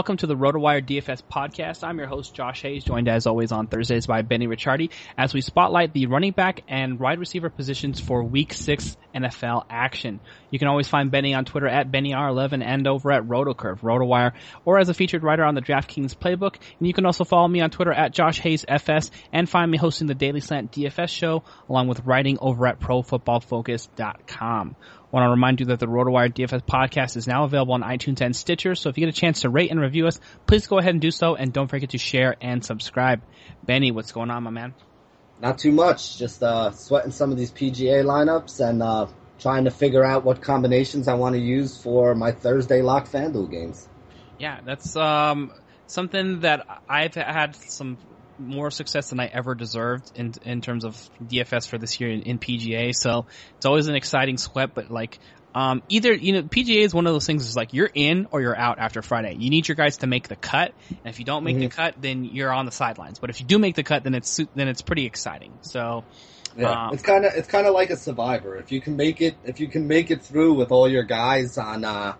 Welcome to the RotoWire DFS podcast. I'm your host, Josh Hayes, joined as always on Thursdays by Benny Ricciardi as we spotlight the running back and wide receiver positions for week six NFL action. You can always find Benny on Twitter at BennyR11 and over at RotoCurve, RotoWire, or as a featured writer on the DraftKings playbook. And you can also follow me on Twitter at Josh Hayes FS and find me hosting the Daily Slant DFS show along with writing over at ProFootballFocus.com. Want to remind you that the RotoWire DFS podcast is now available on iTunes and Stitcher. So if you get a chance to rate and review us, please go ahead and do so, and don't forget to share and subscribe. Benny, what's going on, my man? Not too much. Just uh, sweating some of these PGA lineups and uh, trying to figure out what combinations I want to use for my Thursday lock FanDuel games. Yeah, that's um, something that I've had some more success than I ever deserved in in terms of DFS for this year in, in PGA. So it's always an exciting sweat, but like um, either you know PGA is one of those things. Is like you're in or you're out after Friday. You need your guys to make the cut, and if you don't make the cut, then you're on the sidelines. But if you do make the cut, then it's then it's pretty exciting. So Yeah, Um, it's kind of it's kind of like a survivor. If you can make it, if you can make it through with all your guys on, uh,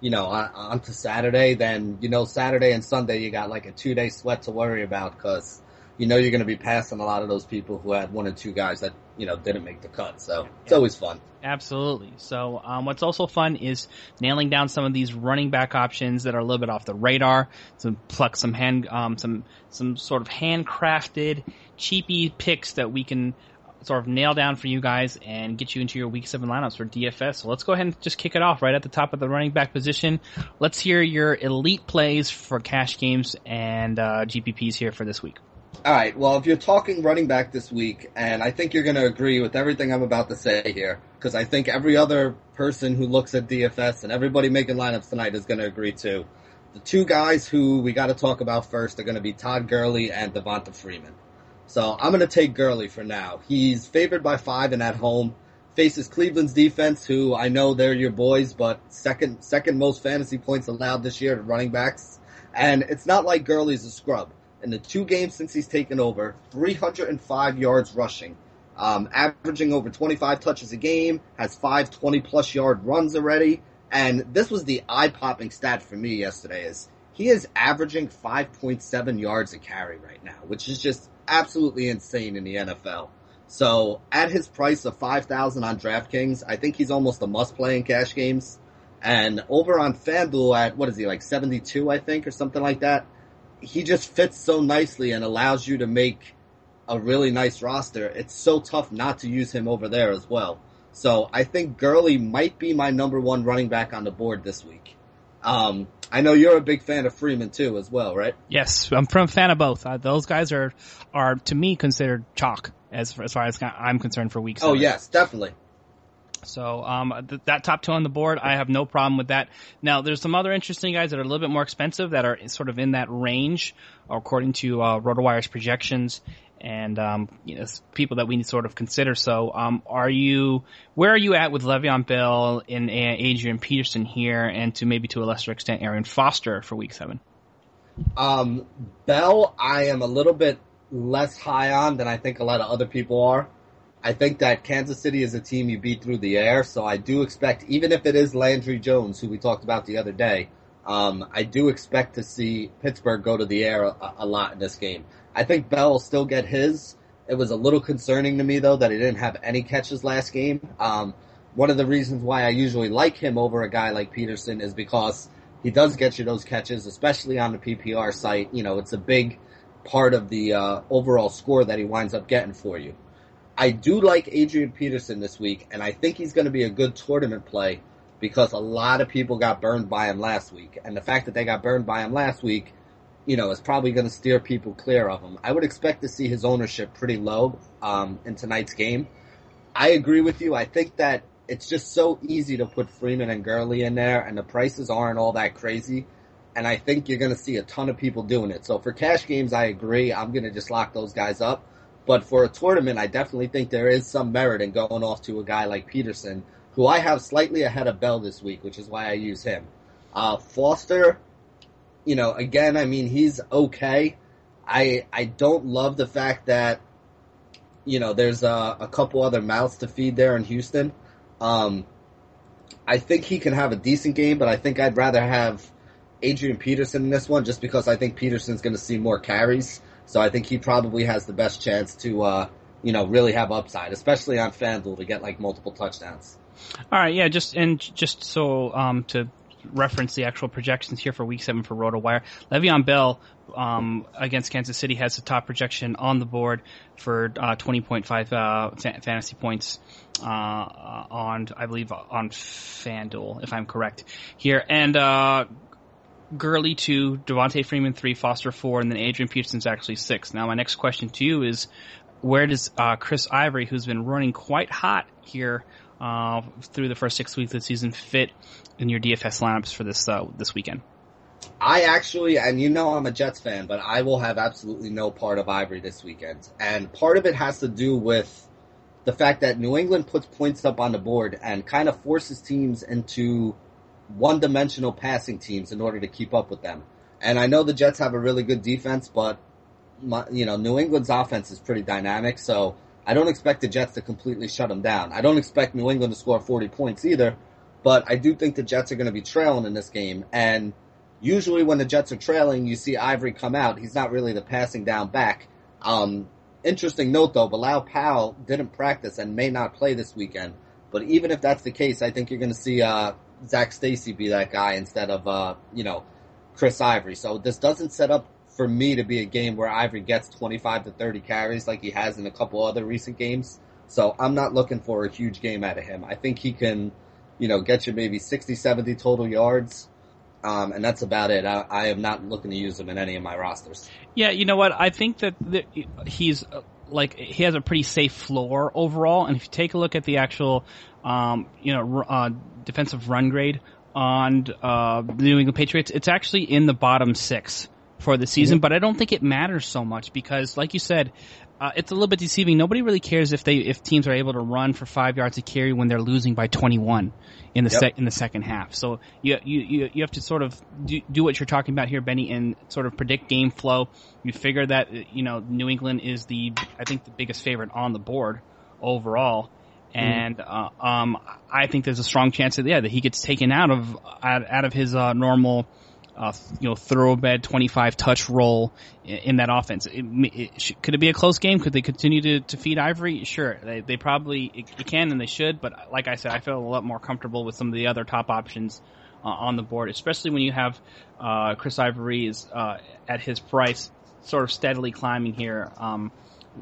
you know, on, on to Saturday, then you know Saturday and Sunday you got like a two day sweat to worry about because you know you're going to be passing a lot of those people who had one or two guys that you know didn't make the cut. So it's always fun. Absolutely. So, um, what's also fun is nailing down some of these running back options that are a little bit off the radar. To pluck some hand, um, some some sort of handcrafted, cheapy picks that we can sort of nail down for you guys and get you into your week seven lineups for DFS. So let's go ahead and just kick it off right at the top of the running back position. Let's hear your elite plays for cash games and uh, GPPs here for this week. All right. Well, if you're talking running back this week, and I think you're going to agree with everything I'm about to say here, because I think every other person who looks at DFS and everybody making lineups tonight is going to agree too. The two guys who we got to talk about first are going to be Todd Gurley and Devonta Freeman. So I'm going to take Gurley for now. He's favored by five and at home. faces Cleveland's defense, who I know they're your boys, but second second most fantasy points allowed this year to running backs. And it's not like Gurley's a scrub. In the two games since he's taken over, 305 yards rushing, um, averaging over 25 touches a game, has five 20 plus yard runs already. And this was the eye popping stat for me yesterday is he is averaging 5.7 yards a carry right now, which is just absolutely insane in the NFL. So at his price of 5000 on DraftKings, I think he's almost a must play in cash games. And over on FanDuel at, what is he, like 72, I think, or something like that, he just fits so nicely and allows you to make a really nice roster. It's so tough not to use him over there as well. So I think Gurley might be my number one running back on the board this week. Um, I know you're a big fan of Freeman too, as well, right? Yes, I'm from fan of both. Uh, those guys are are to me considered chalk as as far as I'm concerned for weeks. Oh yes, definitely. So um, th- that top two on the board, I have no problem with that. Now, there's some other interesting guys that are a little bit more expensive that are sort of in that range, according to uh, RotoWire's projections and um, you know, people that we need to sort of consider. So, um, are you where are you at with Le'Veon Bell and Adrian Peterson here, and to maybe to a lesser extent Arian Foster for Week Seven? Um, Bell, I am a little bit less high on than I think a lot of other people are. I think that Kansas City is a team you beat through the air, so I do expect, even if it is Landry Jones, who we talked about the other day, um, I do expect to see Pittsburgh go to the air a, a lot in this game. I think Bell will still get his. It was a little concerning to me though that he didn't have any catches last game. Um, one of the reasons why I usually like him over a guy like Peterson is because he does get you those catches, especially on the PPR site. You know, it's a big part of the uh, overall score that he winds up getting for you. I do like Adrian Peterson this week, and I think he's going to be a good tournament play because a lot of people got burned by him last week. And the fact that they got burned by him last week you know, is probably going to steer people clear of him. I would expect to see his ownership pretty low um, in tonight's game. I agree with you. I think that it's just so easy to put Freeman and Gurley in there, and the prices aren't all that crazy. And I think you're going to see a ton of people doing it. So for cash games, I agree. I'm going to just lock those guys up. But for a tournament, I definitely think there is some merit in going off to a guy like Peterson, who I have slightly ahead of Bell this week, which is why I use him. Uh, Foster, you know, again, I mean, he's okay. I I don't love the fact that you know there's a, a couple other mouths to feed there in Houston. Um, I think he can have a decent game, but I think I'd rather have Adrian Peterson in this one just because I think Peterson's going to see more carries. So I think he probably has the best chance to, uh, you know, really have upside, especially on FanDuel to get like multiple touchdowns. All right, yeah, just and just so um, to reference the actual projections here for Week Seven for RotoWire. Le'Veon Bell um, against Kansas City has the top projection on the board for uh, 20.5 uh, fantasy points uh, on, I believe, on FanDuel, if I'm correct here. And uh, Gurley two, Devonta Freeman three, Foster four, and then Adrian Peterson's actually six. Now, my next question to you is, where does uh, Chris Ivory, who's been running quite hot here uh, through the first six weeks of the season, fit in your DFS lineups for this uh, this weekend? I actually, and you know I'm a Jets fan, but I will have absolutely no part of Ivory this weekend. And part of it has to do with the fact that New England puts points up on the board and kind of forces teams into one dimensional passing teams in order to keep up with them. And I know the Jets have a really good defense, but my, you know, New England's offense is pretty dynamic, so I don't expect the Jets to completely shut them down. I don't expect New England to score 40 points either, but I do think the Jets are going to be trailing in this game. And usually when the Jets are trailing, you see Ivory come out. He's not really the passing down back. Um, interesting note though, Bilal Powell didn't practice and may not play this weekend. But even if that's the case, I think you're going to see uh, Zac Stacy be that guy instead of uh, you know Chris Ivory. So this doesn't set up for me to be a game where Ivory gets 25 to 30 carries like he has in a couple other recent games. So I'm not looking for a huge game out of him. I think he can you know, get you maybe 60, 70 total yards. Um, and that's about it. I, I, am not looking to use him in any of my rosters. Yeah, you know what? I think that the, he's like he has a pretty safe floor overall. And if you take a look at the actual, um, you know, uh, defensive run grade on uh, the New England Patriots, it's actually in the bottom six for the season. Mm-hmm. But I don't think it matters so much because, like you said, uh, it's a little bit deceiving. Nobody really cares if they if teams are able to run for five yards a carry when they're losing by 21 in the Yep. sec in the second half. So you you you, you have to sort of do, do what you're talking about here, Benny, and sort of predict game flow. You figure that you know New England is the I think the biggest favorite on the board overall. And uh, um, I think there's a strong chance that yeah that he gets taken out of out, out of his uh, normal uh, you know, thoroughbred 25 touch role in, in that offense. It, it, sh- could it be a close game? Could they continue to, to feed Ivory? Sure, they, they probably it, it can and they should. But like I said, I feel a lot more comfortable with some of the other top options uh, on the board, especially when you have uh, Chris Ivory is uh, at his price, sort of steadily climbing here um,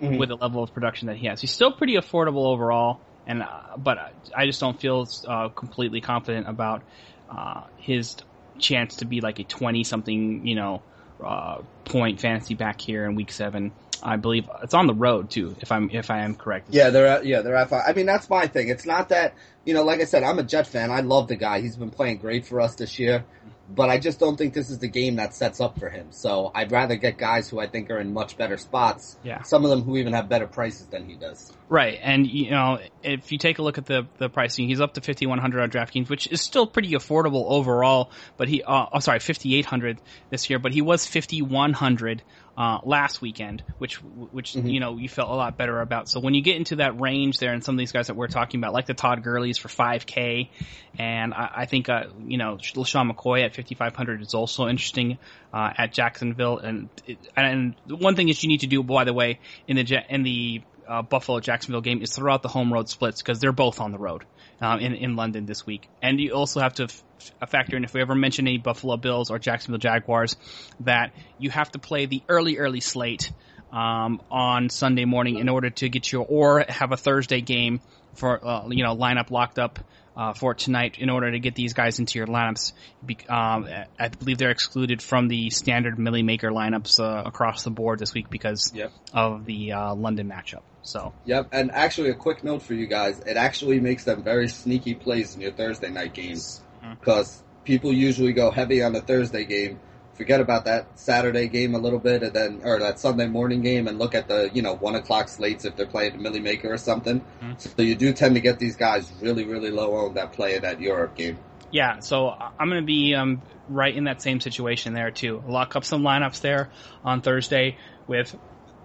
with the level of production that he has. He's still pretty affordable overall, and uh, but I just don't feel uh, completely confident about uh, his chance to be like a 20 something, you know, uh, point fantasy back here in week seven. I believe it's on the road too, if I'm, if I am correct. Yeah, they're at, yeah they're at five. I mean, that's my thing. It's not that you know, like I said, I'm a Jet fan. I love the guy. He's been playing great for us this year, but I just don't think this is the game that sets up for him. So I'd rather get guys who I think are in much better spots. Yeah. Some of them who even have better prices than he does. Right, and you know, if you take a look at the the pricing, he's up to fifty one hundred on DraftKings, which is still pretty affordable overall. But he, uh, oh, sorry, fifty eight hundred this year, but he was fifty one hundred uh, last weekend, which which you know you felt a lot better about. So when you get into that range there, and some of these guys that we're talking about, like the Todd Gurley's for five k, and I, I think uh, you know LeSean McCoy at fifty five hundred is also interesting uh, at Jacksonville. And it, and the one thing that you need to do, by the way, in the in the uh, Buffalo Jacksonville game is throughout the home road splits because they're both on the road um, in in London this week. And you also have to f- factor in if we ever mention any Buffalo Bills or Jacksonville Jaguars that you have to play the early early slate um, on Sunday morning in order to get your or have a Thursday game for uh, you know lineup locked up. Uh, for tonight, in order to get these guys into your lineups, Be- um, I believe they're excluded from the standard Milly Maker lineups uh, across the board this week because Yep. of the uh, London matchup. So Yep, and actually a quick note for you guys, it actually makes them very sneaky plays in your Thursday night games. Because people usually go heavy on the Thursday game, forget about that Saturday game a little bit, and then, or that Sunday morning game, and look at the, you know, one o'clock slates if they're playing the Milly Maker or something. So you do tend to get these guys really, really low owned that play in that Europe game. yeah, so I'm going to be um, right in that same situation there too. Lock up some lineups there on Thursday with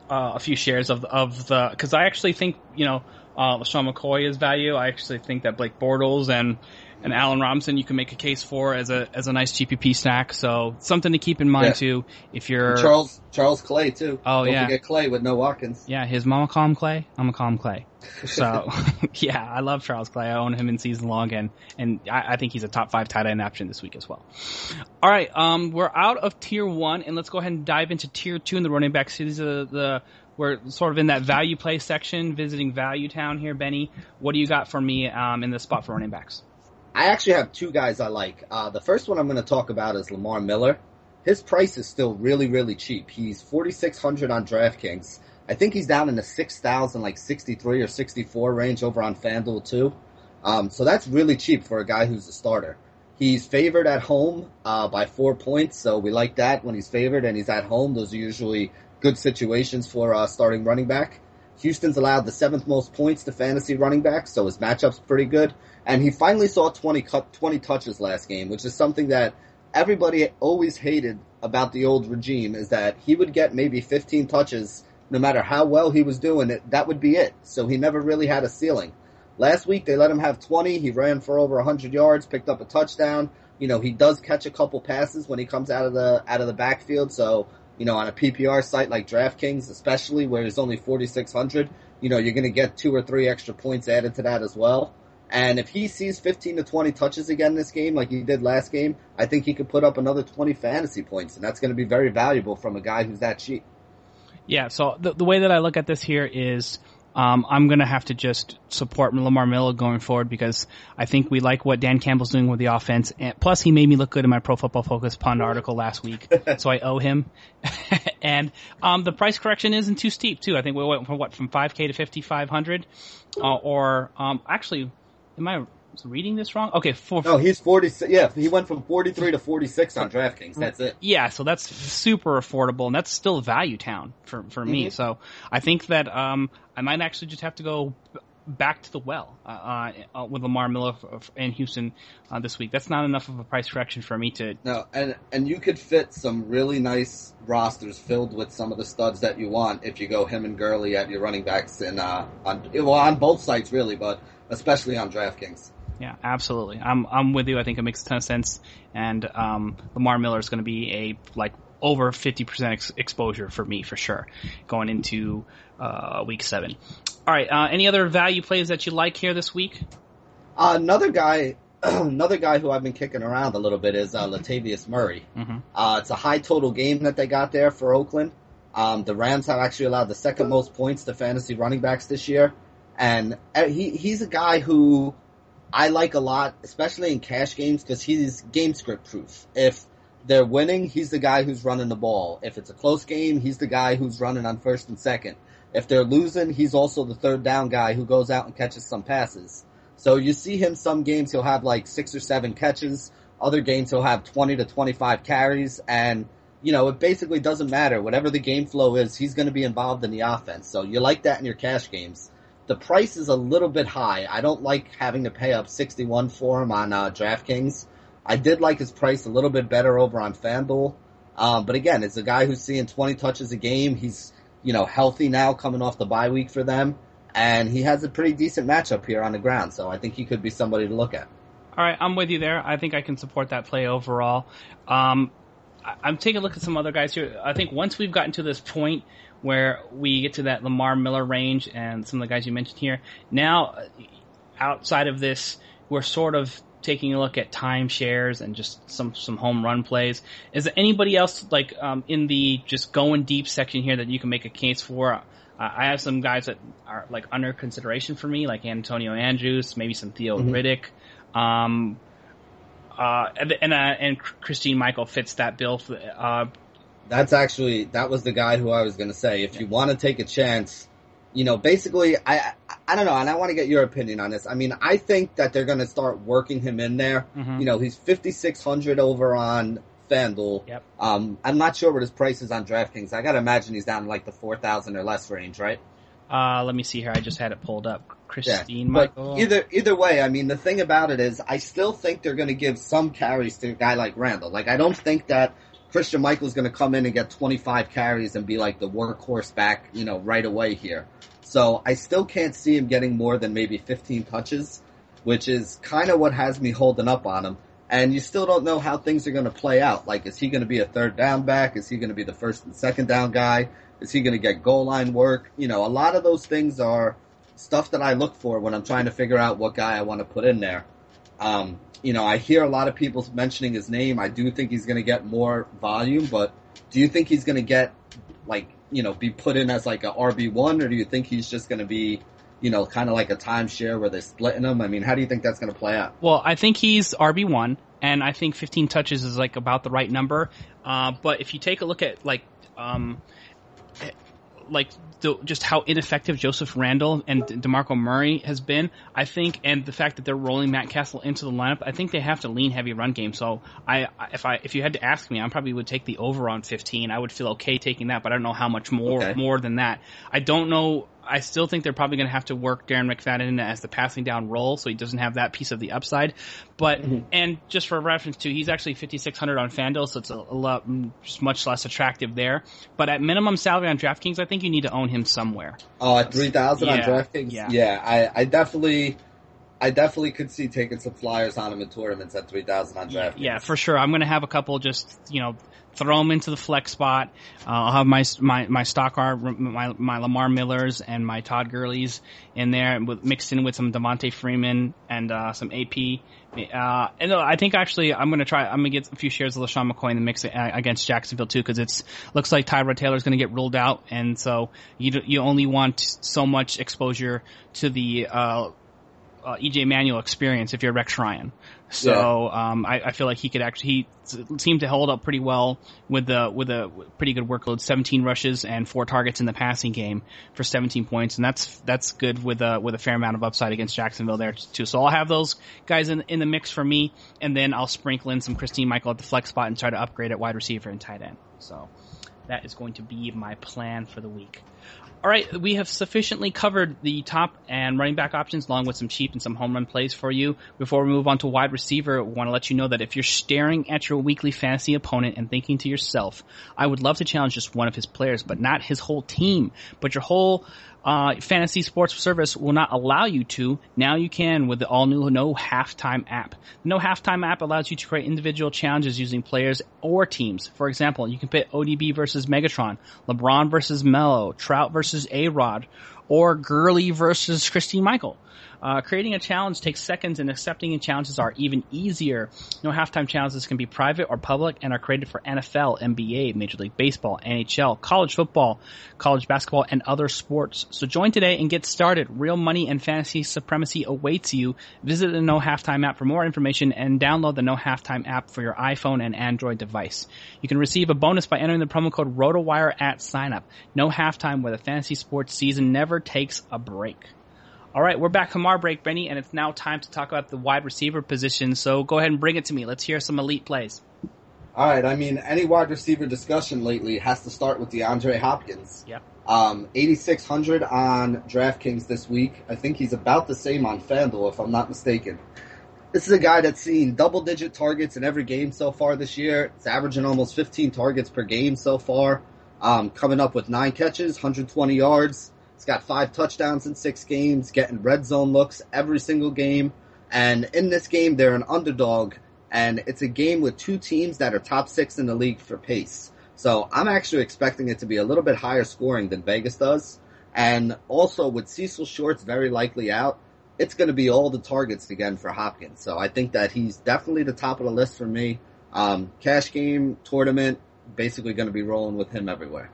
uh, a few shares of of the because I actually think you know uh, LeSean McCoy is value. I actually think that Blake Bortles and and Allen Robinson you can make a case for as a as a nice GPP stack. So something to keep in mind Yeah. too if you're Charles, Charles Clay too. Oh, Don't yeah. forget Clay with no Watkins. Yeah, his mama call him Clay. I'm gonna call him Clay. So, yeah, I love Charles Clay. I own him in season long, and and I, I think he's a top five tight end option this week as well. All right, um, we're out of tier one, and let's go ahead and dive into tier two in the running back cities. The, the we're sort of in that value play section, visiting Value Town here, Benny. What do you got for me um, in the spot for running backs? I actually have two guys I like. Uh, the first one I'm going to talk about is Lamar Miller. His price is still really, really cheap. He's 4600 on DraftKings. I think he's down in the 6000, like 63 or 64 range over on FanDuel too. Um, so that's really cheap for a guy who's a starter. He's favored at home uh, by four points, so we like that when he's favored and he's at home. Those are usually good situations for uh, starting running back. Houston's allowed the seventh most points to fantasy running backs, so his matchup's pretty good. And he finally saw 20 cut, 20 touches last game, which is something that everybody always hated about the old regime is that he would get maybe 15 touches no matter how well he was doing it. That would be it. So he never really had a ceiling. Last week they let him have 20. He ran for over 100 yards, picked up a touchdown. You know, he does catch a couple passes when he comes out of the out of the backfield. So, you know, on a PPR site like DraftKings, especially where it's only 4600, you know, you're going to get two or three extra points added to that as well. And if he sees 15 to 20 touches again this game, like he did last game, I think he could put up another 20 fantasy points, and that's going to be very valuable from a guy who's that cheap. Yeah, so the, the way that I look at this here is um, I'm going to have to just support Lamar Miller going forward because I think we like what Dan Campbell's doing with the offense. And plus, he made me look good in my Pro Football Focus pun article last week, so I owe him. and um, the price correction isn't too steep too. I think we went from what from 5K to 5,500, uh, or um, actually, am I reading this wrong. Okay, four. No, he's forty. Yeah, he went from forty three to forty six on DraftKings. That's it. Yeah, so that's super affordable, and that's still value town for for me. Mhm. So I think that um I might actually just have to go back to the well uh, uh, with Lamar Miller in Houston uh, this week. That's not enough of a price correction for me to. No, and and you could fit some really nice rosters filled with some of the studs that you want if you go him and Gurley at your running backs and uh on well on both sites really, but especially on DraftKings. Yeah, absolutely. I'm I'm with you. I think it makes a ton of sense, and um, Lamar Miller is going to be a like over 50% ex- exposure for me for sure going into uh, week seven. All right. Uh, any other value plays that you like here this week? Uh, another guy, another guy who I've been kicking around a little bit is uh, Latavius Murray. Mm-hmm. Uh, it's a high total game that they got there for Oakland. Um, the Rams have actually allowed the second most points to fantasy running backs this year, and uh, he he's a guy who I like a lot, especially in cash games because he's game script proof. If they're winning, he's the guy who's running the ball. If it's a close game, he's the guy who's running on first and second. If they're losing, he's also the third down guy who goes out and catches some passes. So you see him some games he'll have like six or seven catches, other games he'll have 20 to 25 carries and you know, it basically doesn't matter. Whatever the game flow is, he's going to be involved in the offense. So you like that in your cash games. The price is a little bit high. I don't like having to pay up 61 for him on uh, DraftKings. I did like his price a little bit better over on FanDuel. Um, but again, it's a guy who's seeing 20 touches a game. He's, you know, healthy now coming off the bye week for them. And he has a pretty decent matchup here on the ground. So I think he could be somebody to look at. All right, I'm with you there. I think I can support that play overall. Um, I'm taking a look at some other guys here. I think once we've gotten to this point where we get to that Lamar Miller range and some of the guys you mentioned here, now uh, outside of this, we're sort of taking a look at timeshares and just some some home run plays. Is there anybody else like um, in the just going deep section here that you can make a case for? Uh, I have some guys that are like under consideration for me, like Antonio Andrews, maybe some Theo Mhm. Riddick. Um, uh, and and, uh, and Christine Michael fits that bill. For, uh, That's actually that was the guy who I was going to say. If you want to take a chance, you know, basically, I I- don't know, and I want to get your opinion on this. I mean, I think that they're going to start working him in there. Mhm. You know, he's fifty six hundred over on FanDuel. Yep. Um, I'm not sure what his price is on DraftKings. I got to imagine he's down in like the four thousand or less range, right? uh, let me see here. I just had it pulled up. Yeah. Christine But Michael. either either way, I mean, the thing about it is, I still think they're going to give some carries to a guy like Randle. Like, I don't think that Christian Michael's going to come in and get 25 carries and be like the workhorse back, you know, right away here. So I still can't see him getting more than maybe 15 touches, which is kind of what has me holding up on him. And you still don't know how things are going to play out. Like, is he going to be a third down back? Is he going to be the first and second down guy? Is he going to get goal line work? You know, a lot of those things are stuff that I look for when I'm trying to figure out what guy I want to put in there. Um, you know, I hear a lot of people mentioning his name. I do think he's going to get more volume, but do you think he's going to get like, you know, be put in as like a RB1 or do you think he's just going to be, you know, kind of like a timeshare where they're splitting him? I mean, how do you think that's going to play out? Well, I think he's RB one, and I think 15 touches is like about the right number. Uh, but if you take a look at like, um, like the, just how ineffective Joseph Randle and Demarco Murray has been, I think, and the fact that they're rolling Matt Cassel into the lineup, I think they have to lean heavy run game. So I, if I, if you had to ask me, I probably would take the over on 15. I would feel okay taking that, but I don't know how much more, Okay. more than that. I don't know. I still think they're probably going to have to work Darren McFadden as the passing down role, so he doesn't have that piece of the upside. But and just for reference too, he's actually 5600 on FanDuel, so it's a, a lot, mm, much less attractive there. But at minimum salary on DraftKings, I think you need to own him somewhere. Oh, at 3000 on DraftKings? yeah. I, I definitely, I definitely could see taking some flyers on him in tournaments at 3000 on DraftKings. Yeah, for sure. I'm going to have a couple just, you know, throw them into the flex spot. Uh, I'll have my, my, my stock art, my, my Lamar Millers and my Todd Gurley's in there with, mixed in with some Devonta Freeman and, uh, some AP. Uh, and uh, I think actually I'm to try, I'm to get a few shares of LeSean McCoy in the mix uh, against Jacksonville too, cause it's, looks like Tyrod going to get ruled out. And so you, you only want so much exposure to the, uh, EJ Manuel experience if you're Rex Ryan. So um, I, I feel like he could actually he seemed to hold up pretty well with the with a pretty good workload, 17 rushes and four targets in the passing game for 17 points, and that's that's good with a with a fair amount of upside against Jacksonville there too. So I'll have those guys in in the mix for me, and then I'll sprinkle in some Christine Michael at the flex spot and try to upgrade at wide receiver and tight end. So that is going to be my plan for the week. All right, we have sufficiently covered the top and running back options along with some cheap and some home run plays for you. Before we move on to wide receiver, we want to let you know that if you're staring at your weekly fantasy opponent and thinking to yourself, I would love to challenge just one of his players, but not his whole team, but your whole uh, fantasy sports service will not allow you to. Now you can with the all new No Halftime app. The No Halftime app allows you to create individual challenges using players or teams. For example, you can pit ODB versus Megatron, LeBron versus Melo, Trout versus A-Rod, or Gurley versus Christine Michael. Uh, creating a challenge takes seconds and accepting challenges are even easier. No halftime challenges can be private or public and are created for NFL, NBA, Major League Baseball, NHL, college football, college basketball, and other sports. So join today and get started. Real money and fantasy supremacy awaits you. Visit the No Halftime app for more information and download the No Halftime app for your iPhone and Android device. You can receive a bonus by entering the promo code ROTOWIRE at signup. No halftime where the fantasy sports season never takes a break. All right, we're back from our break, Benny, and it's now time to talk about the wide receiver position. So go ahead and bring it to me. Let's hear some elite plays. All right, I mean, any wide receiver discussion lately has to start with DeAndre Hopkins. Yep. Um, 8,600 on DraftKings this week. I think he's about the same on FanDuel, if I'm not mistaken. This is a guy that's seen double digit targets in every game so far this year. It's averaging almost 15 targets per game so far. Um, coming up with nine catches, 120 yards. He's got five touchdowns in six games, getting red zone looks every single game. And in this game, they're an underdog, and it's a game with two teams that are top six in the league for pace. So I'm actually expecting it to be a little bit higher scoring than Vegas does. And also with Cecil Shorts very likely out, it's going to be all the targets again for Hopkins. So I think that he's definitely the top of the list for me. Um, cash game, tournament, basically going to be rolling with him everywhere.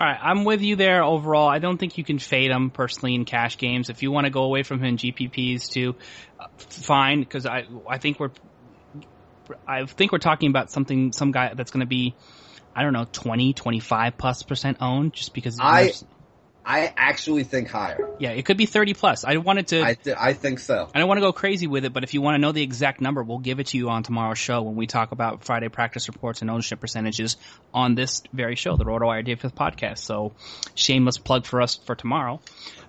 All right, I'm with you there overall. I don't think you can fade him personally in cash games. If you want to go away from him in GPPs too, uh, fine. Because I I think we're I think we're talking about something some guy that's going to be I don't know 20 25 plus percent owned just because I I actually think higher. Yeah, it could be 30 plus. I wanted to. I, th- I think so. I don't want to go crazy with it, but if you want to know the exact number, we'll give it to you on tomorrow's show when we talk about Friday practice reports and ownership percentages on this very show, the RotoWire Fifth podcast. So, shameless plug for us for tomorrow.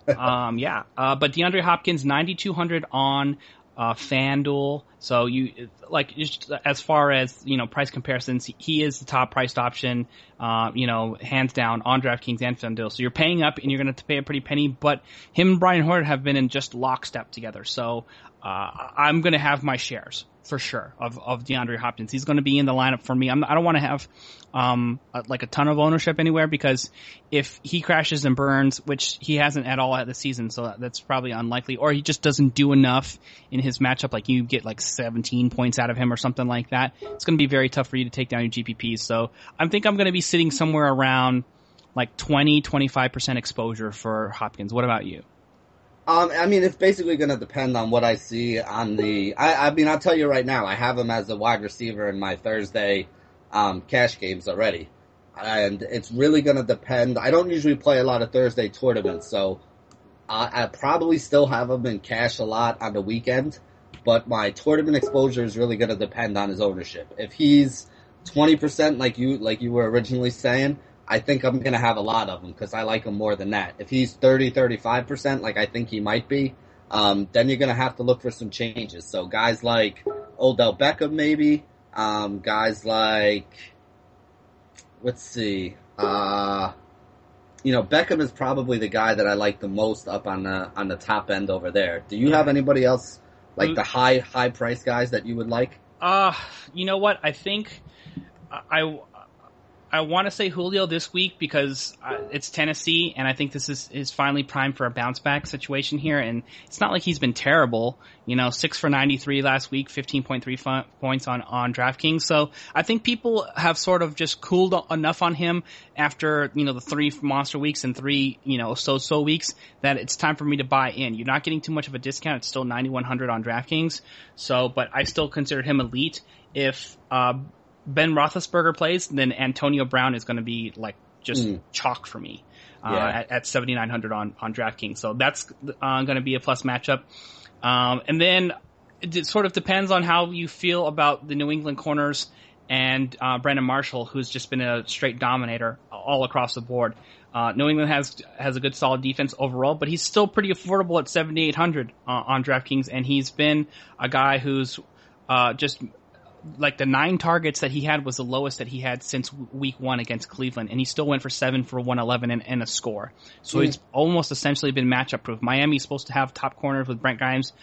um, yeah, uh, but DeAndre Hopkins, 9,200 on uh, FanDuel. So you like just as far as you know price comparisons, he is the top priced option. Uh, you know, hands down on DraftKings and FanDuel. So you're paying up, and you're going to pay a pretty penny. But him and Brian Hoyer have been in just lockstep together. So uh, I'm going to have my shares for sure of, of DeAndre Hopkins. He's going to be in the lineup for me. I'm, I do not want to have um, a, like a ton of ownership anywhere because if he crashes and burns, which he hasn't at all at the season, so that's probably unlikely, or he just doesn't do enough in his matchup, like you get like 17 points out of him or something like that, it's going to be very tough for you to take down your GPPs. So I think I'm going to be sitting somewhere around like 20, 25% exposure for Hopkins. What about you? Um, I mean, it's basically going to depend on what I see on the. I, I, mean, I'll tell you right now, I have him as a wide receiver in my Thursday um, cash games already, and it's really going to depend. I don't usually play a lot of Thursday tournaments, so I, I probably still have him in cash a lot on the weekend. But my tournament exposure is really going to depend on his ownership. If he's twenty percent, like you like you were originally saying, I think I'm going to have a lot of them because I like him more than that. If he's 30, 35%, like I think he might be, um, then you're going to have to look for some changes. So guys like Odell Beckham, maybe, um, guys like, let's see, uh, you know, Beckham is probably the guy that I like the most up on the, on the top end over there. Do you have anybody else like the high, high price guys that you would like? Uh, you know what? I think I, I want to say Julio this week because uh, it's Tennessee, and I think this is is finally primed for a bounce back situation here. And it's not like he's been terrible. You know, six for ninety three last week, fifteen point three points on on DraftKings. So I think people have sort of just cooled enough on him after you know the three monster weeks and three you know so so weeks that it's time for me to buy in. You're not getting too much of a discount. It's still ninety one hundred on DraftKings. So, but I still consider him elite. If uh, Ben Roethlisberger plays, then Antonio Brown is going to be like just mm. chalk for me uh, yeah. at, at 7,900 on, on DraftKings. So that's uh, going to be a plus matchup. Um, and then it sort of depends on how you feel about the New England corners and uh, Brandon Marshall, who's just been a straight dominator all across the board. Uh, New England has has a good solid defense overall, but he's still pretty affordable at 7,800 uh, on DraftKings, and he's been a guy who's uh, just like the nine targets that he had was the lowest that he had since week one against Cleveland, and he still went for seven for 111 and, and a score. So mm. it's almost essentially been matchup proof. Miami's supposed to have top corners with Brent Grimes,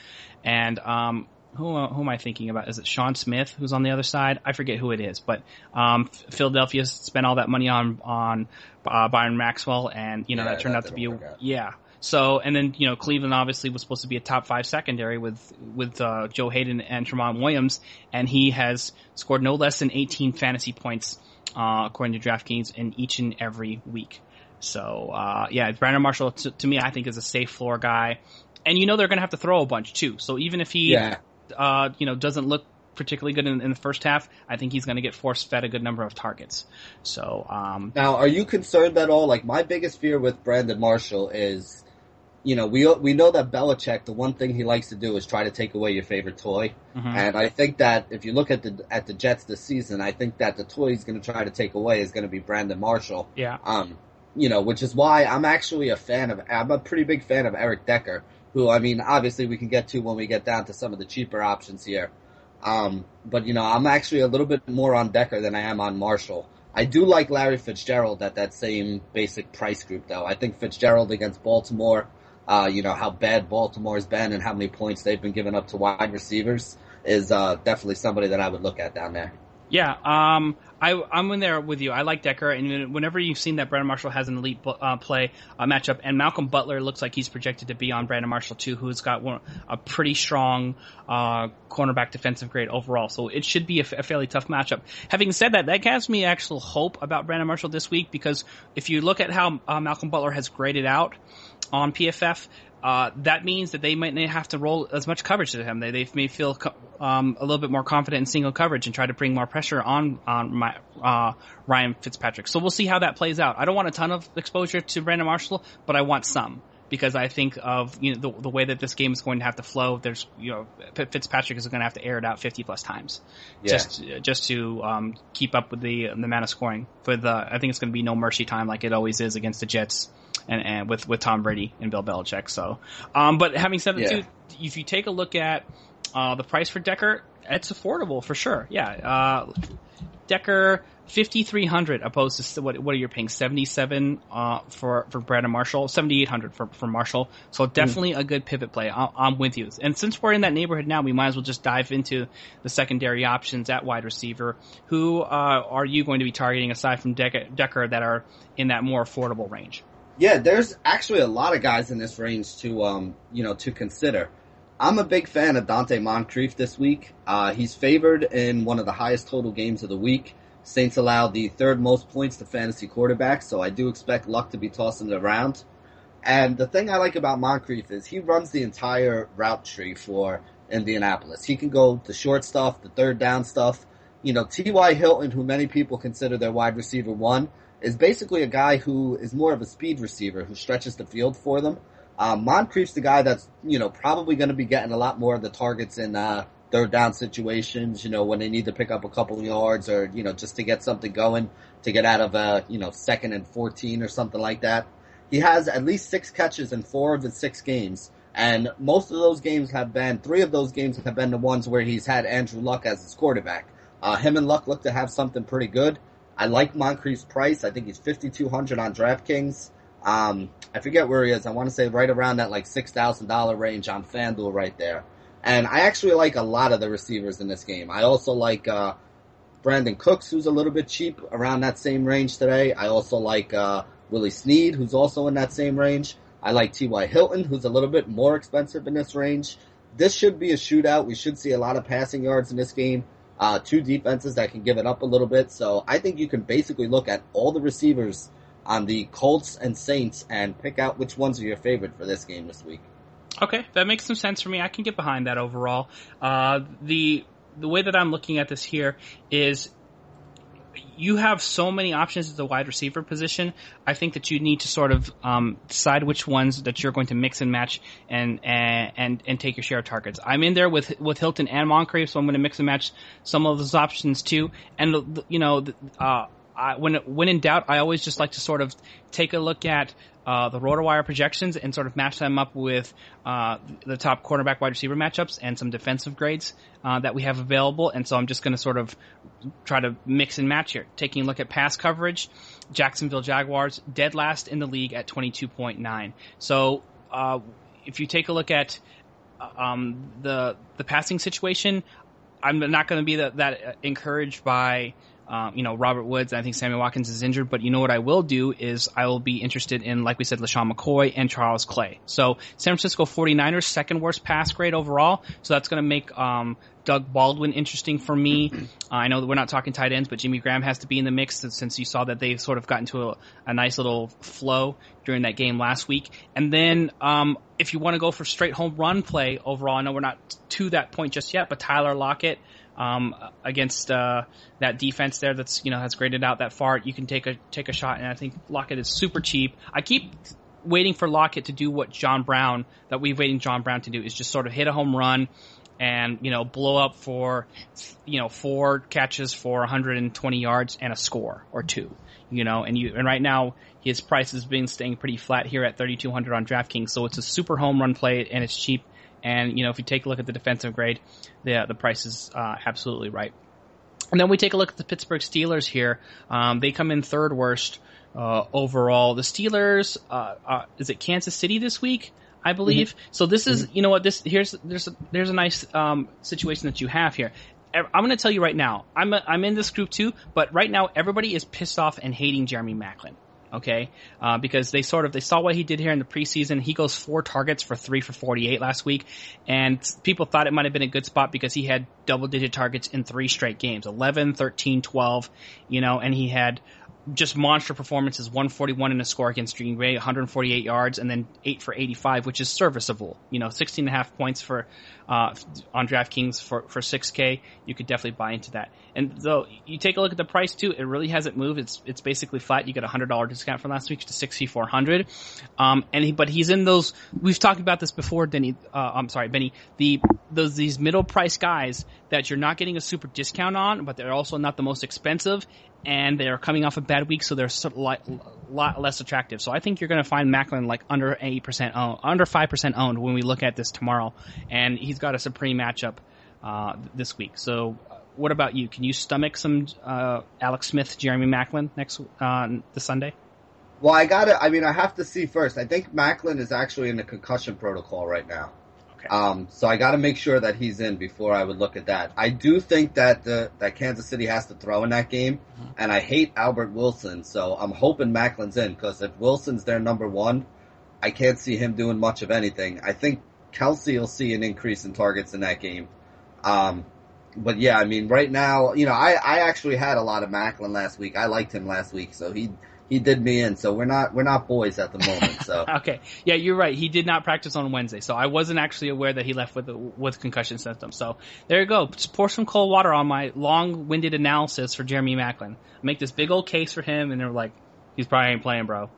and um, who, who am I thinking about? Is it Sean Smith who's on the other side? I forget who it is, but um, Philadelphia spent all that money on on uh, Byron Maxwell, and you know yeah, that turned that out to be a, yeah so, and then, you know, Cleveland obviously was supposed to be a top five secondary with, with, uh, Joe Haden and Tramon Williams, and he has scored no less than 18 fantasy points, uh, according to DraftKings in each and every week. So, uh, yeah, Brandon Marshall, to, to me, I think is a safe floor guy. And you know they're going to have to throw a bunch too. So even if he, yeah. uh, you know, doesn't look particularly good in, in, the first half, I think he's going to get force fed a good number of targets. So um, now, are you concerned at all? Like my biggest fear with Brandon Marshall is you know, we we know that Belichick, the one thing he likes to do is try to take away your favorite toy, mm-hmm. and I think that if you look at the at the Jets this season, I think that the toy he's going to try to take away is going to be Brandon Marshall. Yeah. Um, you know, which is why I'm actually a fan of. I'm a pretty big fan of Eric Decker, who I mean, obviously we can get to when we get down to some of the cheaper options here. Um, but you know, I'm actually a little bit more on Decker than I am on Marshall. I do like Larry Fitzgerald at that same basic price group, though. I think Fitzgerald against Baltimore uh, you know, how bad Baltimore's been and how many points they've been giving up to wide receivers is uh, definitely somebody that I would look at down there. Yeah, um, I, I'm in there with you. I like Decker, and whenever you've seen that Brandon Marshall has an elite uh, play uh, matchup, and Malcolm Butler looks like he's projected to be on Brandon Marshall too, who's got one, a pretty strong uh, cornerback defensive grade overall. So it should be a fairly tough matchup. Having said that, that gives me actual hope about Brandon Marshall this week because if you look at how uh, Malcolm Butler has graded out on PFF, uh, that means that they might not have to roll as much coverage to him. They, they may feel um, a little bit more confident in single coverage and try to bring more pressure on on my, uh, Ryan Fitzpatrick. So we'll see how that plays out. I don't want a ton of exposure to Brandon Marshall, but I want some because I think of you know the, the way that this game is going to have to flow. There's you know Fitzpatrick is going to have to air it out 50 plus times yeah. just just to um, keep up with the the amount of scoring. For the I think it's going to be no mercy time like it always is against the Jets and, and with with Tom Brady and Bill Belichick. So, um, but having said that, yeah. too, if you take a look at uh, the price for Decker, it's affordable for sure. Yeah, uh, Decker fifty three hundred opposed to what what are you paying seventy seven uh, for for Brandon Marshall seventy eight hundred for for Marshall. So definitely mm. a good pivot play. i I'm with you. And since we're in that neighborhood now, we might as well just dive into the secondary options at wide receiver. Who uh, are you going to be targeting aside from Decker, Decker that are in that more affordable range? Yeah, there's actually a lot of guys in this range to um, you know to consider. I'm a big fan of Donte Moncrief this week. Uh, he's favored in one of the highest total games of the week. Saints allowed the third most points to fantasy quarterbacks, so I do expect Luck to be tossing it around. And the thing I like about Moncrief is he runs the entire route tree for Indianapolis. He can go the short stuff, the third down stuff. You know, T.Y. Hilton, who many people consider their wide receiver one, is basically a guy who is more of a speed receiver who stretches the field for them. Um, Moncrief's the guy that's, you know, probably going to be getting a lot more of the targets in, uh, third down situations, you know, when they need to pick up a couple of yards or, you know, just to get something going, to get out of, a you know, second and 14 or something like that. He has at least six catches in four of the six games. And most of those games have been, three of those games have been the ones where he's had Andrew Luck as his quarterback. Uh, him and Luck look to have something pretty good. I like Moncrief's price. I think he's 5200 on DraftKings. Um, I forget where he is. I want to say right around that like $6,000 range on FanDuel right there. And I actually like a lot of the receivers in this game. I also like, uh, Brandin Cooks, who's a little bit cheap, around that same range today. I also like uh, Willie Snead, who's also in that same range. I like T.Y. Hilton, who's a little bit more expensive in this range. This should be a shootout. We should see a lot of passing yards in this game. Uh, two defenses that can give it up a little bit. So I think you can basically look at all the receivers on the Colts and Saints and pick out which ones are your favorite for this game this week. Okay, that makes some sense for me. I can get behind that overall. Uh, the the way that I'm looking at this here is you have so many options at the wide receiver position. I think that you need to sort of um, decide which ones that you're going to mix and match and and and take your share of targets. I'm in there with with Hilton and Moncrief, so I'm going to mix and match some of those options too. And you know, uh, I, when when in doubt, I always just like to sort of take a look at uh, the RotoWire projections and sort of match them up with uh, the top cornerback wide receiver matchups and some defensive grades uh, that we have available. And so I'm just going to sort of try to mix and match here. Taking a look at pass coverage, Jacksonville Jaguars dead last in the league at 22.9. So uh, if you take a look at uh, um, the the passing situation, I'm not going to be that, that encouraged by um, you know, Robert Woods. I think Sammy Watkins is injured, but you know what I will do is I will be interested in, like we said, LeSean McCoy and Charles Clay. So San Francisco 49ers, second worst pass grade overall. So that's going to make, um, Doug Baldwin interesting for me. Uh, I know that we're not talking tight ends, but Jimmy Graham has to be in the mix since you saw that they've sort of got into a, a nice little flow during that game last week. And then, um, if you want to go for straight home run play overall, I know we're not to that point just yet, but Tyler Lockett, um, against uh, that defense there that's you know has graded out that far. You can take a take a shot, and I think Lockett is super cheap. I keep waiting for Lockett to do what John Brown that we've waiting John Brown to do is just sort of hit a home run and you know blow up for you know four catches for 120 yards and a score or two you know and you and right now his price has been staying pretty flat here at 3200 on DraftKings so it's a super home run play and it's cheap and you know, if you take a look at the defensive grade, the the price is uh, absolutely right. And then we take a look at the Pittsburgh Steelers here. Um, they come in third worst uh, overall. The Steelers, uh, uh is it Kansas City this week? I believe. Mm-hmm. So this is, mm-hmm. you know what, this, here's, there's a, there's a nice, um, situation that you have here. I'm going to tell you right now, I'm, a, I'm in this group too, but right now everybody is pissed off and hating Jeremy Maclin okay? Uh, because they sort of they saw what he did here in the preseason. He goes four targets for three for 48 last week, and people thought it might have been a good spot because he had double digit targets in three straight games 11, 13, 12, you know, and he had just monster performances 141 in a score against Green Bay, 148 yards, and then 8 for 85, which is serviceable. You know, 16 and a half points for uh, on DraftKings for, for 6K. You could definitely buy into that. And though you take a look at the price too, it really hasn't moved. It's it's basically flat. You get a hundred dollar discount from last week to 6400. Um, and he, but he's in those. We've talked about this before, Denny. Uh, I'm sorry, Benny. The those these middle price guys that you're not getting a super discount on, but they're also not the most expensive, and they're coming off a bad week, so they're a lot, lot less attractive. So I think you're going to find Maclin like under eight percent owned, under five percent owned when we look at this tomorrow, and he's got a supreme matchup uh, this week. So, uh, what about you? Can you stomach some uh, Alex Smith, Jeremy Maclin next uh, this Sunday? Well, I got to. I mean, I have to see first. I think Maclin is actually in the concussion protocol right now. Okay. Um, so I got to make sure that he's in before I would look at that. I do think that the that Kansas City has to throw in that game, mm-hmm. and I hate Albert Wilson, so I'm hoping Maclin's in because if Wilson's their number one, I can't see him doing much of anything. I think Kelce will see an increase in targets in that game. Um, but yeah, I mean, right now, you know, I, I actually had a lot of Maclin last week. I liked him last week, so he he did me in. So we're not we're not boys at the moment. So okay, yeah, you're right. He did not practice on Wednesday, so I wasn't actually aware that he left with with concussion symptoms. So there you go. Just pour some cold water on my long-winded analysis for Jeremy Maclin. Make this big old case for him, and they're like, he's probably ain't playing, bro.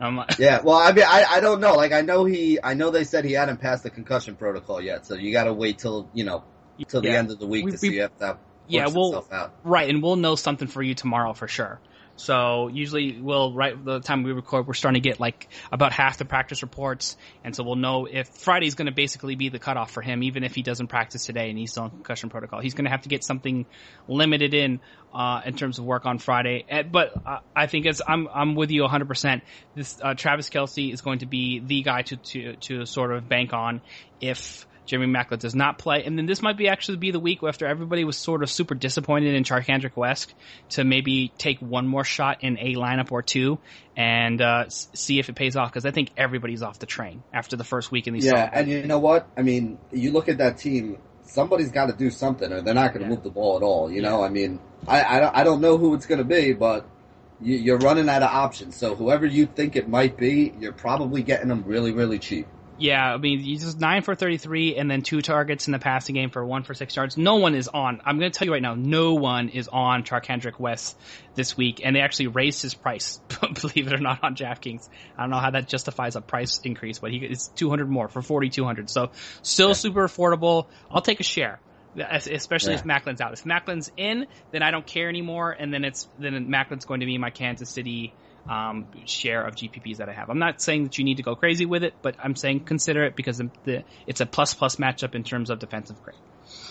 Like, yeah, well, I mean, I, I don't know. Like, I know he, I know they said he hadn't passed the concussion protocol yet, so you got to wait till you know till yeah. the end of the week we, to we, see if that yeah, we'll, Right, and we'll know something for you tomorrow for sure. So usually we'll right the time we record, we're starting to get like about half the practice reports, and so we'll know if Friday's going to basically be the cutoff for him, even if he doesn't practice today and he's still in concussion protocol. He's going to have to get something limited in uh, in terms of work on Friday. Eh, but uh, I think it's I'm I'm with you 100. percent This uh, Travis Kelce is going to be the guy to to to sort of bank on if Jeremy Maclin does not play, and then this might be actually be the week after everybody was sort of super disappointed in Charcandrick West to maybe take one more shot in a lineup or two and uh, see if it pays off because I think everybody's off the train after the first week in these. Yeah, and you know what? I mean, you look at that team. Somebody's got to do something, or they're not going to yeah. move the ball at all. You yeah. know, I mean, I, I, I don't know who it's going to be, but you, are running out of options. So whoever you think it might be, you're probably getting them really, really cheap. Yeah, I mean, he's just nine for 33 and then two targets in the passing game for one for six yards. No one is on. I'm going to tell you right now, no one is on Charcandrick West this week, and they actually raised his price, believe it or not, on DraftKings. I don't know how that justifies a price increase, but he it's 200 more for 4,200. So still yeah. super affordable. I'll take a share especially yeah. if Maclin's out. If Maclin's in, then I don't care anymore, and then it's then Maclin's going to be my Kansas City um, share of GPPs that I have. I'm not saying that you need to go crazy with it, but I'm saying consider it because the, it's a plus plus matchup in terms of defensive grade.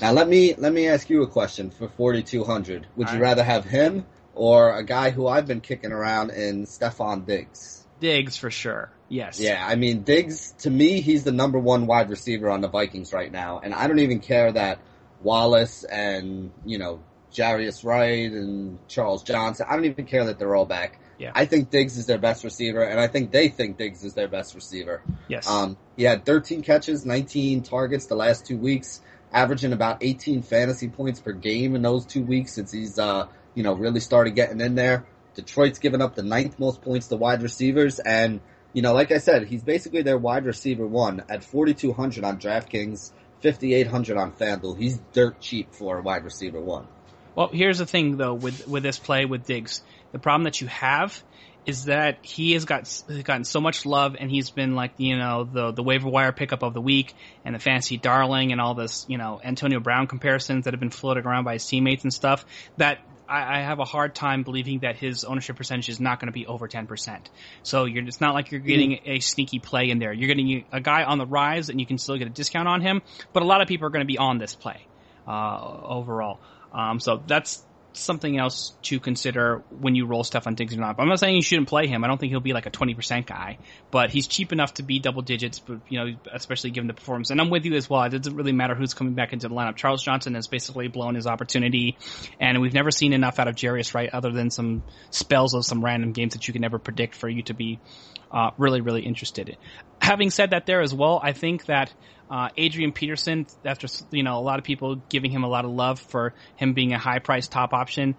Now let me let me ask you a question for 4200. Would All you right. rather have him or a guy who I've been kicking around in Stefon Diggs? Diggs for sure. Yes. Yeah, I mean Diggs to me he's the number 1 wide receiver on the Vikings right now and I don't even care that Wallace and, you know, Jarius Wright and Charles Johnson. I don't even care that they're all back. Yeah. I think Diggs is their best receiver, and I think they think Diggs is their best receiver. Yes. Um, he had 13 catches, 19 targets the last two weeks, averaging about 18 fantasy points per game in those two weeks since he's, uh, you know, really started getting in there. Detroit's given up the ninth most points to wide receivers, and you know, like I said, he's basically their wide receiver one at 4,200 on DraftKings, 5,800 on FanDuel. He's dirt cheap for a wide receiver one. Well, here's the thing though with with this play with Diggs. The problem that you have is that he has got gotten so much love and he's been like you know the the waiver wire pickup of the week and the fancy darling and all this you know Antonio Brown comparisons that have been floated around by his teammates and stuff that I, I have a hard time believing that his ownership percentage is not going to be over ten percent. So you're it's not like you're getting mm-hmm. a sneaky play in there. You're getting a guy on the rise and you can still get a discount on him, but a lot of people are going to be on this play uh, overall. Um, so that's something else to consider when you roll Stefon Diggs or not. I'm not saying you shouldn't play him. I don't think he'll be like a 20% guy, but he's cheap enough to be double digits, but you know, especially given the performance. And I'm with you as well. It doesn't really matter who's coming back into the lineup. Charles Johnson has basically blown his opportunity, and we've never seen enough out of Jarius Wright other than some spells of some random games that you can never predict for you to be uh, really, really interested in. Having said that there as well, I think that uh, Adrian Peterson, after you know a lot of people giving him a lot of love for him being a high price top option,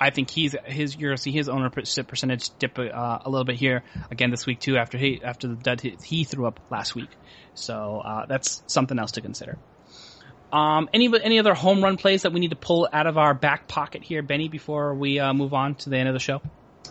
I think he's his you're see his ownership percentage dip uh, a little bit here again this week too after he after the dud he threw up last week. So uh, that's something else to consider. Um, any any other home run plays that we need to pull out of our back pocket here, Benny, before we uh, move on to the end of the show?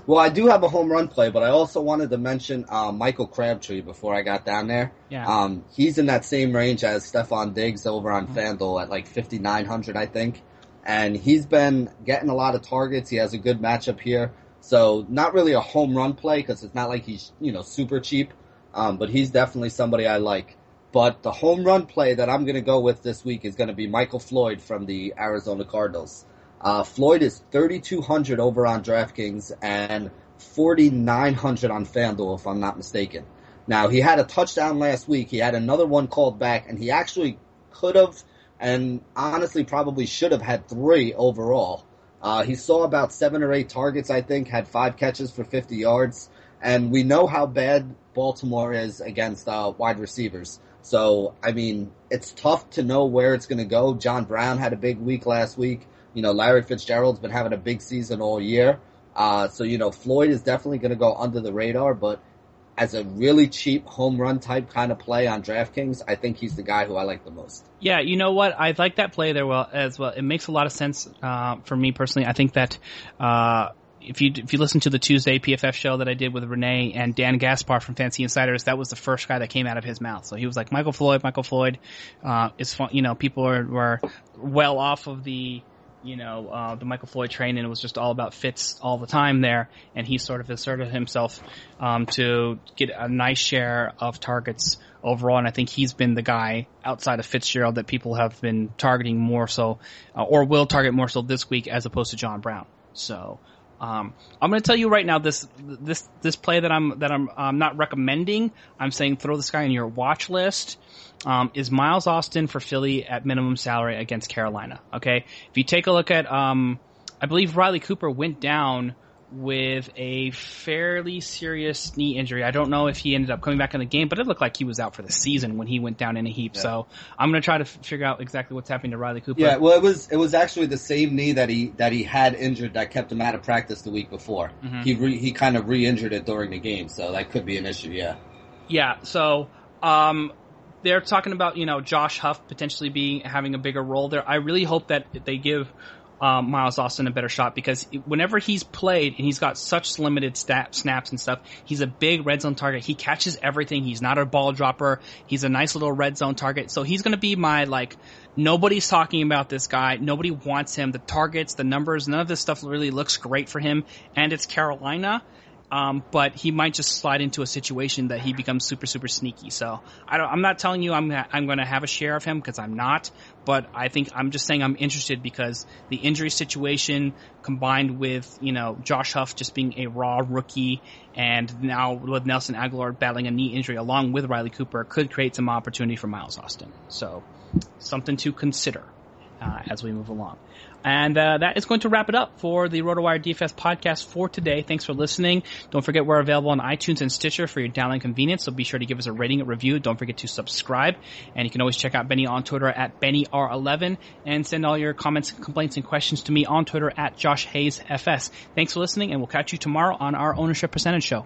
Well, I do have a home run play, but I also wanted to mention uh, Michael Crabtree before I got down there. Yeah. Um, he's in that same range as Stefon Diggs over on mm-hmm. FanDuel at like 5,900, I think. And he's been getting a lot of targets. He has a good matchup here. So not really a home run play because it's not like he's, you know, super cheap. Um, but he's definitely somebody I like. But the home run play that I'm going to go with this week is going to be Michael Floyd from the Arizona Cardinals. Uh, Floyd is 3,200 over on DraftKings and 4,900 on FanDuel, if I'm not mistaken. Now, he had a touchdown last week. He had another one called back, and he actually could have and honestly probably should have had three overall. Uh, he saw about seven or eight targets, I think, had five catches for 50 yards. And we know how bad Baltimore is against uh, wide receivers. So, I mean, it's tough to know where it's going to go. John Brown had a big week last week. You know, Larry Fitzgerald's been having a big season all year. Uh, so, you know, Floyd is definitely going to go under the radar, but as a really cheap home run type kind of play on DraftKings, I think he's the guy who I like the most. Yeah, you know what? I like that play there well as well. It makes a lot of sense uh, for me personally. I think that uh, if you if you listen to the Tuesday PFF show that I did with Renee and Dan Gaspar from Fancy Insiders, that was the first guy that came out of his mouth. So he was like Michael Floyd. Michael Floyd uh, is fun. You know, people are were well off of the you know, uh, the Michael Floyd train, and it was just all about Fitz all the time there. And he sort of asserted himself um, to get a nice share of targets overall. And I think he's been the guy outside of Fitzgerald that people have been targeting more so, uh, or will target more so this week as opposed to John Brown. So Um, I'm going to tell you right now this this this play that I'm that I'm um, not recommending. I'm saying throw this guy in your watch list. Um, is Miles Austin for Philly at minimum salary against Carolina? Okay, if you take a look at, um, I believe Riley Cooper went down with a fairly serious knee injury. I don't know if he ended up coming back in the game, but it looked like he was out for the season when he went down in a heap. Yeah. So I'm going to try to f- figure out exactly what's happening to Riley Cooper. Yeah, well, it was it was actually the same knee that he that he had injured that kept him out of practice the week before. Mm-hmm. He re, he kind of re-injured it during the game, so that could be an issue. Yeah. Yeah. So. Um, they're talking about you know Josh Huff potentially being having a bigger role there. I really hope that they give um, Miles Austin a better shot because whenever he's played and he's got such limited stat, snaps and stuff, he's a big red zone target. He catches everything. He's not a ball dropper. He's a nice little red zone target. So he's going to be my like nobody's talking about this guy. Nobody wants him. The targets, the numbers, none of this stuff really looks great for him. And it's Carolina. Um, but he might just slide into a situation that he becomes super, super sneaky. So I am not telling you I'm I'm going to have a share of him because I'm not. But I think I'm just saying I'm interested because the injury situation combined with you know Josh Huff just being a raw rookie and now with Nelson Agholor battling a knee injury along with Riley Cooper could create some opportunity for Miles Austin. So something to consider uh, as we move along. And uh, that is going to wrap it up for the RotoWire DFS podcast for today. Thanks for listening. Don't forget we're available on iTunes and Stitcher for your download convenience, so be sure to give us a rating, a review. Don't forget to subscribe. And you can always check out Benny on Twitter at BennyR11 and send all your comments, complaints, and questions to me on Twitter at Josh Hayes FS. Thanks for listening, and we'll catch you tomorrow on our Ownership Percentage Show.